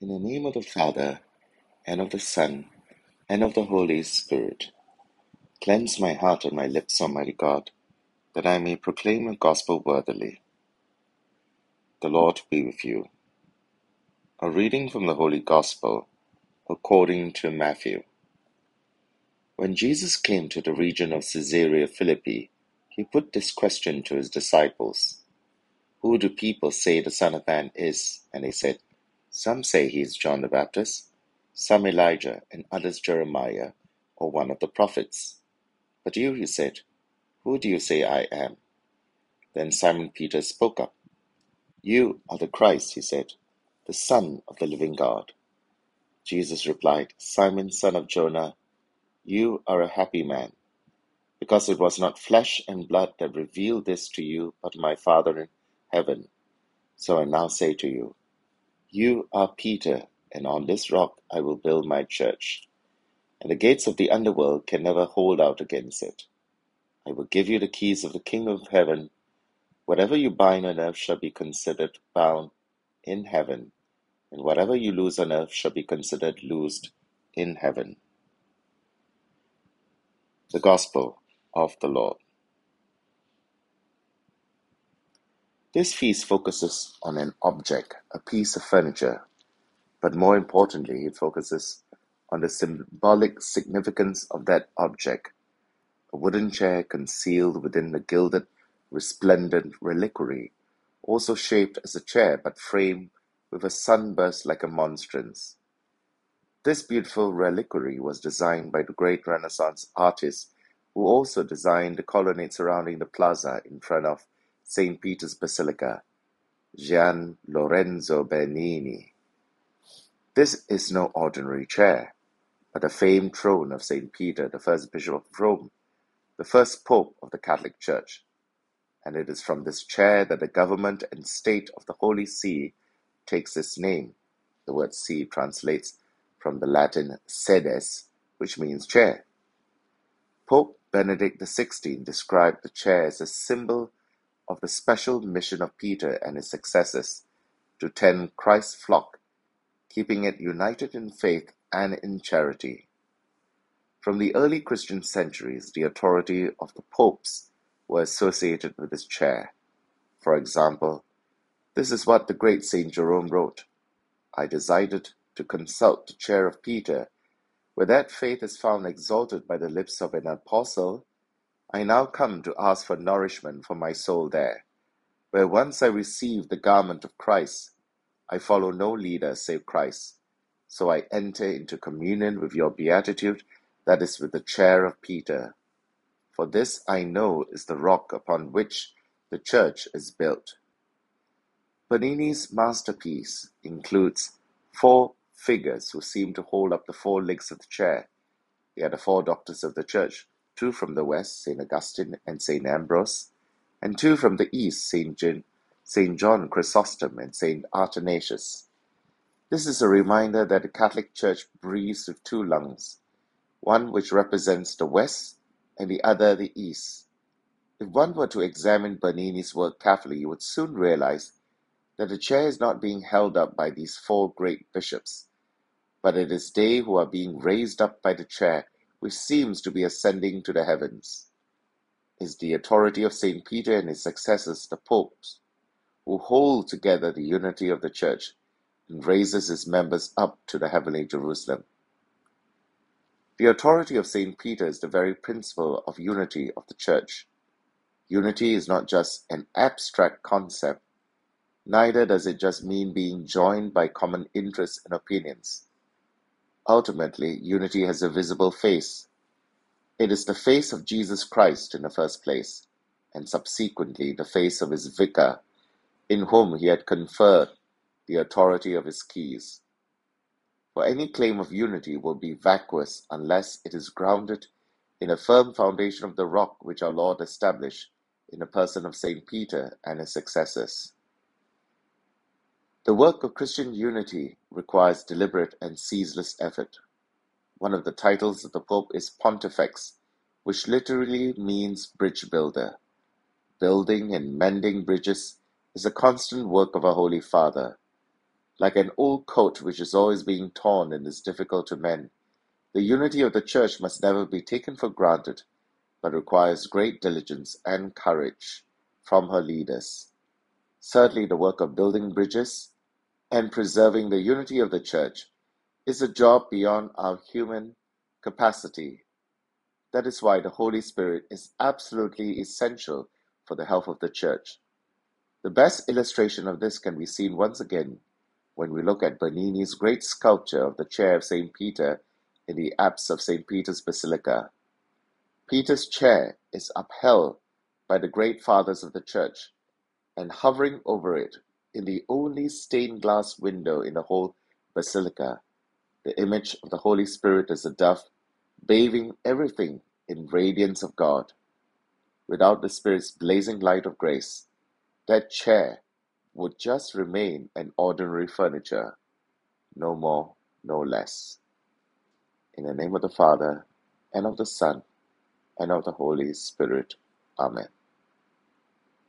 In the name of the Father, and of the Son, and of the Holy Spirit, cleanse my heart and my lips, Almighty God, that I may proclaim the gospel worthily. The Lord be with you. A reading from the Holy Gospel according to Matthew. When Jesus came to the region of Caesarea Philippi, he put this question to his disciples Who do people say the Son of Man is? And they said, Some say he is John the Baptist, some Elijah, and others Jeremiah, or one of the prophets. But you, he said, Who do you say I am? Then Simon Peter spoke up. You are the Christ, he said, the Son of the living God. Jesus replied, Simon, son of Jonah, you are a happy man, because it was not flesh and blood that revealed this to you, but my Father in heaven. So I now say to you, You are Peter, and on this rock I will build my church, and the gates of the underworld can never hold out against it. I will give you the keys of the kingdom of heaven. Whatever you bind on earth shall be considered bound in heaven, and whatever you loose on earth shall be considered loosed in heaven. The Gospel of the Lord. This feast focuses on an object, a piece of furniture, but more importantly, it focuses on the symbolic significance of that object, a wooden chair concealed within the gilded, resplendent reliquary, also shaped as a chair but framed with a sunburst like a monstrance. This beautiful reliquary was designed by the great Renaissance artist who also designed the colonnade surrounding the plaza in front of St. Peter's Basilica, Gian Lorenzo Bernini. This is no ordinary chair, but the famed throne of St. Peter, the first Bishop of Rome, the first Pope of the Catholic Church. And it is from this chair that the government and state of the Holy See takes its name. The word see translates from the Latin sedes, which means chair. Pope Benedict XVI described the chair as a symbol of the special mission of Peter and his successors to tend Christ's flock, keeping it united in faith and in charity. From the early Christian centuries, the authority of the popes were associated with this chair. For example, this is what the great Saint Jerome wrote I decided to consult the chair of Peter, where that faith is found exalted by the lips of an apostle, I now come to ask for nourishment for my soul there, where once I received the garment of Christ, I follow no leader save Christ. So I enter into communion with your beatitude, that is, with the chair of Peter. For this I know is the rock upon which the church is built. Bernini's masterpiece includes four figures who seem to hold up the four legs of the chair. They are the four doctors of the church, two from the west, St. Augustine and St. Ambrose, and two from the east, St. John, St. John Chrysostom and St. Athanasius. This is a reminder that the Catholic Church breathes with two lungs, one which represents the west and the other the east. If one were to examine Bernini's work carefully, you would soon realize that the chair is not being held up by these four great bishops, but it is they who are being raised up by the chair which seems to be ascending to the heavens. Is the authority of St. Peter and his successors, the popes, who hold together the unity of the church and raises its members up to the heavenly Jerusalem. The authority of St. Peter is the very principle of unity of the church. Unity is not just an abstract concept, neither does it just mean being joined by common interests and opinions. Ultimately, unity has a visible face. It is the face of Jesus Christ in the first place, and subsequently the face of his vicar, in whom he had conferred the authority of his keys. For any claim of unity will be vacuous unless it is grounded in a firm foundation of the rock which our Lord established in the person of St. Peter and his successors. The work of Christian unity requires deliberate and ceaseless effort. One of the titles of the Pope is Pontifex, which literally means bridge builder. Building and mending bridges is a constant work of our Holy Father. Like an old coat which is always being torn and is difficult to mend, the unity of the church must never be taken for granted, but requires great diligence and courage from her leaders. Certainly, the work of building bridges and preserving the unity of the church is a job beyond our human capacity. That is why the Holy Spirit is absolutely essential for the health of the church. The best illustration of this can be seen once again when we look at Bernini's great sculpture of the chair of St. Peter in the apse of St. Peter's Basilica. Peter's chair is upheld by the great fathers of the church, and hovering over it, in the only stained glass window in the whole basilica, the image of the Holy Spirit as a dove, bathing everything in radiance of God. Without the Spirit's blazing light of grace, that chair would just remain an ordinary furniture, no more, no less. In the name of the Father, and of the Son, and of the Holy Spirit. Amen.